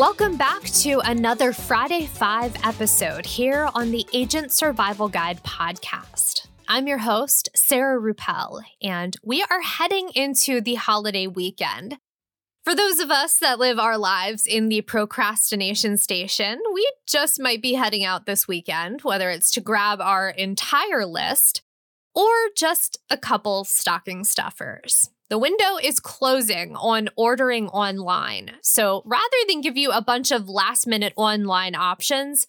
Welcome back to another Friday 5 episode here on the Agent Survival Guide podcast. I'm your host, Sarah Rueppel, and we are heading into the holiday weekend. For those of us that live our lives in the procrastination station, we just might be heading out this weekend, whether it's to grab our entire list or just a couple stocking stuffers. The window is closing on ordering online. So rather than give you a bunch of last minute online options,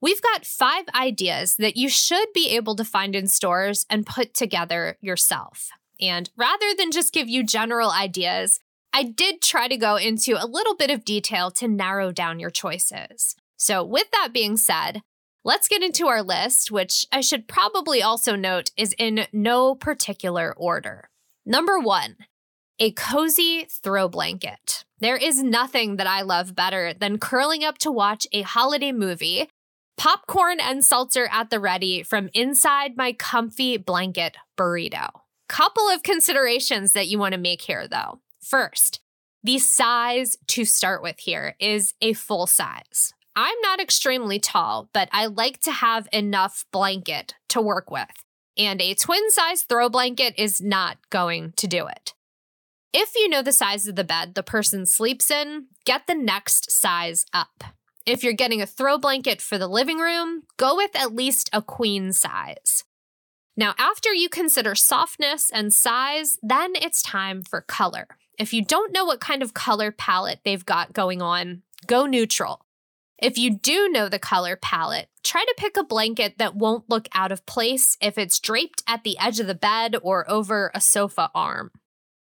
we've got five ideas that you should be able to find in stores and put together yourself. And rather than just give you general ideas, I did try to go into a little bit of detail to narrow down your choices. So, with that being said, let's get into our list, which I should probably also note is in no particular order. Number one, a cozy throw blanket. There is nothing that I love better than curling up to watch a holiday movie, popcorn and seltzer at the ready from inside my comfy blanket burrito. Couple of considerations that you want to make here though. First, the size to start with here is a full size. I'm not extremely tall, but I like to have enough blanket to work with and a twin size throw blanket is not going to do it. If you know the size of the bed the person sleeps in, get the next size up. If you're getting a throw blanket for the living room, go with at least a queen size. Now, after you consider softness and size, then it's time for color. If you don't know what kind of color palette they've got going on, go neutral. If you do know the color palette, try to pick a blanket that won't look out of place if it's draped at the edge of the bed or over a sofa arm.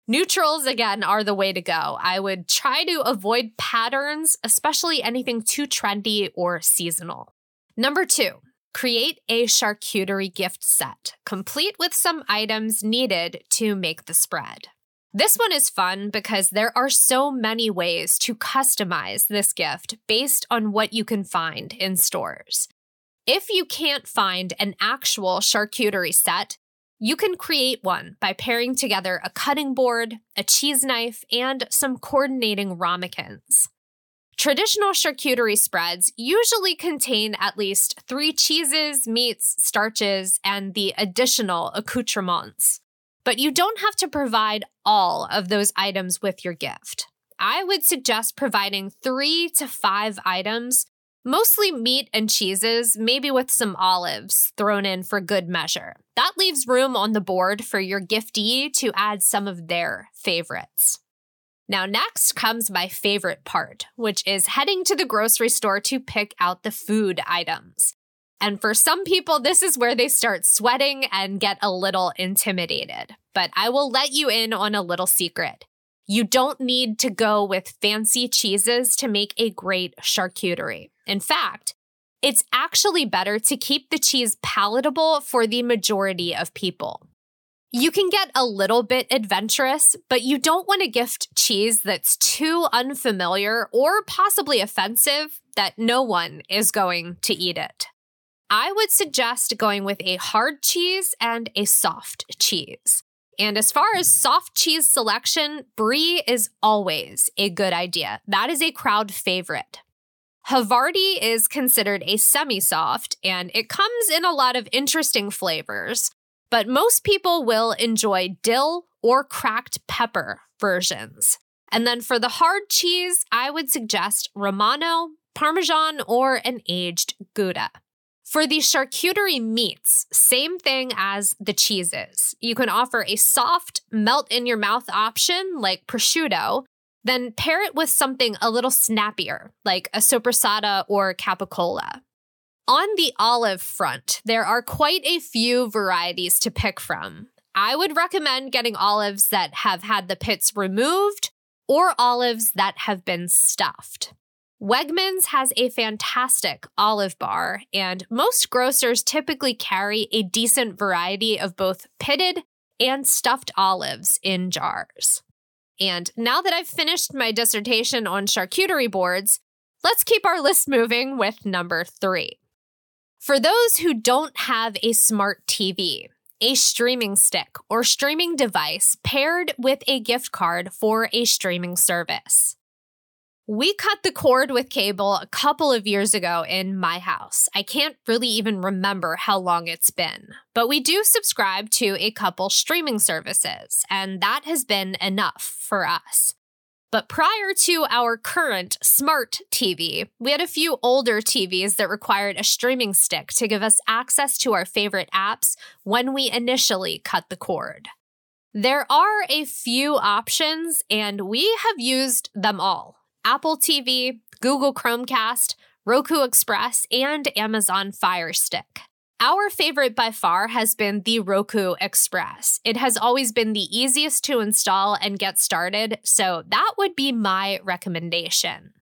Neutrals, again, are the way to go. I would try to avoid patterns, especially anything too trendy or seasonal. Number two, create a charcuterie gift set, complete with some items needed to make the spread. This one is fun because there are so many ways to customize this gift based on what you can find in stores. If you can't find an actual charcuterie set, you can create one by pairing together a cutting board, a cheese knife, and some coordinating ramekins. Traditional charcuterie spreads usually contain at least three cheeses, meats, starches, and the additional accoutrements but you don't have to provide all of those items with your gift. I would suggest providing three to five items, mostly meat and cheeses, maybe with some olives thrown in for good measure. That leaves room on the board for your giftee to add some of their favorites. Now, next comes my favorite part, which is heading to the grocery store to pick out the food items. And for some people, this is where they start sweating and get a little intimidated. But I will let you in on a little secret. You don't need to go with fancy cheeses to make a great charcuterie. In fact, it's actually better to keep the cheese palatable for the majority of people. You can get a little bit adventurous, but you don't want to gift cheese that's too unfamiliar or possibly offensive that no one is going to eat it. I would suggest going with a hard cheese and a soft cheese. And as far as soft cheese selection, brie is always a good idea. That is a crowd favorite. Havarti is considered a semi soft, and it comes in a lot of interesting flavors, but most people will enjoy dill or cracked pepper versions. And then for the hard cheese, I would suggest Romano, Parmesan, or an aged Gouda. For the charcuterie meats, same thing as the cheeses. You can offer a soft, melt in your mouth option like prosciutto, then pair it with something a little snappier like a soppressata or capicola. On the olive front, there are quite a few varieties to pick from. I would recommend getting olives that have had the pits removed or olives that have been stuffed. Wegmans has a fantastic olive bar, and most grocers typically carry a decent variety of both pitted and stuffed olives in jars. And now that I've finished my dissertation on charcuterie boards, let's keep our list moving with number three. For those who don't have a smart TV, a streaming stick or streaming device paired with a gift card for a streaming service. We cut the cord with cable a couple of years ago in my house. I can't really even remember how long it's been, but we do subscribe to a couple streaming services, and that has been enough for us. But prior to our current smart TV, we had a few older TVs that required a streaming stick to give us access to our favorite apps when we initially cut the cord. There are a few options, and we have used them all Apple TV, Google Chromecast, Roku Express, and Amazon Fire Stick. Our favorite by far has been the Roku Express. It has always been the easiest to install and get started, so that would be my recommendation.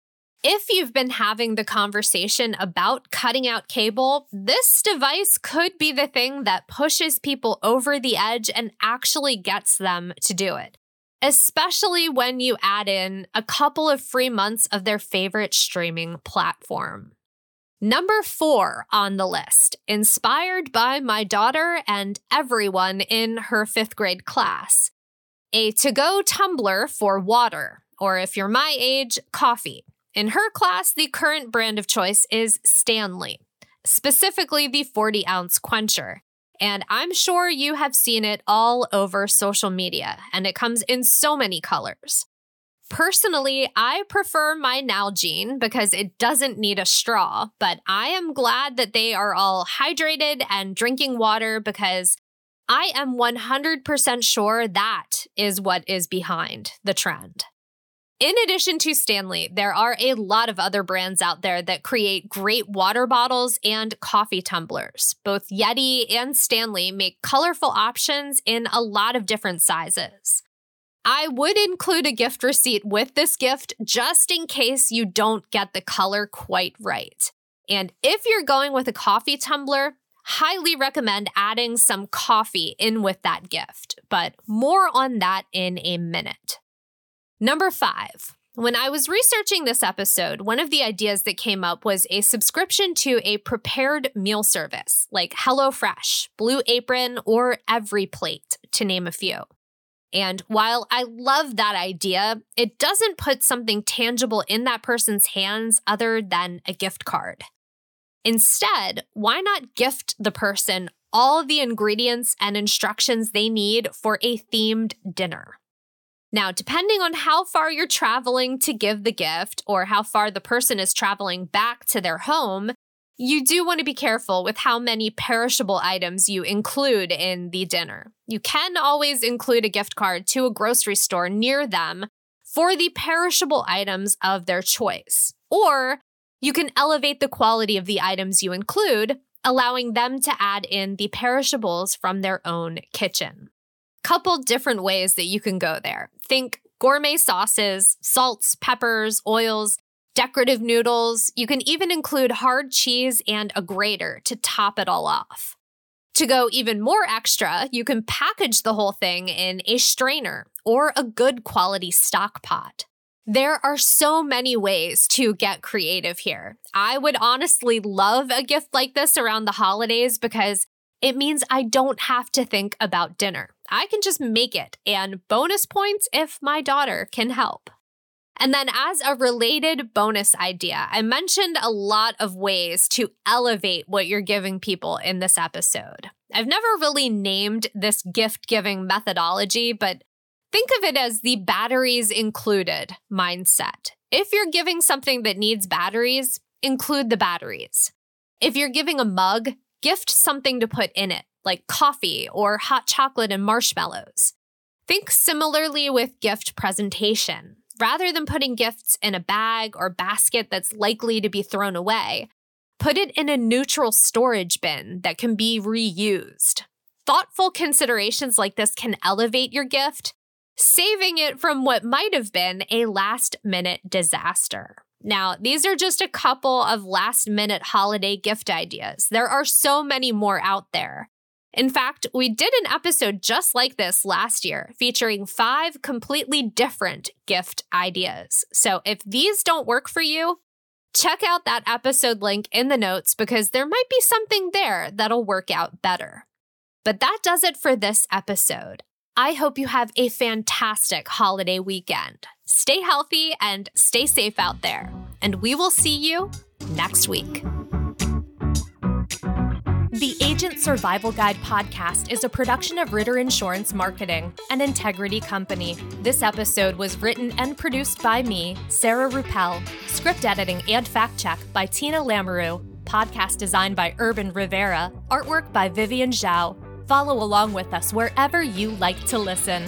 If you've been having the conversation about cutting out cable, this device could be the thing that pushes people over the edge and actually gets them to do it especially when you add in a couple of free months of their favorite streaming platform. Number four on the list, inspired by my daughter and everyone in her fifth grade class, a to go tumbler for water, or if you're my age, coffee. In her class, the current brand of choice is Stanley, specifically the 40 ounce quencher. And I'm sure you have seen it all over social media, and it comes in so many colors. Personally, I prefer my Nalgene because it doesn't need a straw, but I am glad that they are all hydrated and drinking water because I am 100% sure that is what is behind the trend. In addition to Stanley, there are a lot of other brands out there that create great water bottles and coffee tumblers. Both Yeti and Stanley make colorful options in a lot of different sizes. I would include a gift receipt with this gift just in case you don't get the color quite right. And if you're going with a coffee tumbler, highly recommend adding some coffee in with that gift, but more on that in a minute. Number five. When I was researching this episode, one of the ideas that came up was a subscription to a prepared meal service like HelloFresh, Blue Apron, or EveryPlate, to name a few. And while I love that idea, it doesn't put something tangible in that person's hands other than a gift card. Instead, why not gift the person all the ingredients and instructions they need for a themed dinner? Now, depending on how far you're traveling to give the gift or how far the person is traveling back to their home, you do want to be careful with how many perishable items you include in the dinner. You can always include a gift card to a grocery store near them for the perishable items of their choice. Or you can elevate the quality of the items you include, allowing them to add in the perishables from their own kitchen couple different ways that you can go there. Think gourmet sauces, salts, peppers, oils, decorative noodles. You can even include hard cheese and a grater to top it all off. To go even more extra, you can package the whole thing in a strainer or a good quality stock pot. There are so many ways to get creative here. I would honestly love a gift like this around the holidays because it means I don't have to think about dinner. I can just make it, and bonus points if my daughter can help. And then, as a related bonus idea, I mentioned a lot of ways to elevate what you're giving people in this episode. I've never really named this gift giving methodology, but think of it as the batteries included mindset. If you're giving something that needs batteries, include the batteries. If you're giving a mug, gift something to put in it, like coffee or hot chocolate and marshmallows. Think similarly with gift presentation. Rather than putting gifts in a bag or basket that's likely to be thrown away, put it in a neutral storage bin that can be reused. Thoughtful considerations like this can elevate your gift, saving it from what might have been a last minute disaster. Now, these are just a couple of last minute holiday gift ideas. There are so many more out there. In fact, we did an episode just like this last year featuring five completely different gift ideas. So if these don't work for you, check out that episode link in the notes because there might be something there that'll work out better. But that does it for this episode. I hope you have a fantastic holiday weekend. Stay healthy and stay safe out there. And we will see you next week. The Agent Survival Guide podcast is a production of Ritter Insurance Marketing, an integrity company. This episode was written and produced by me, Sarah Rueppel. Script editing and fact check by Tina Lamoreux. Podcast design by Urban Rivera. Artwork by Vivian Zhao. Follow along with us wherever you like to listen.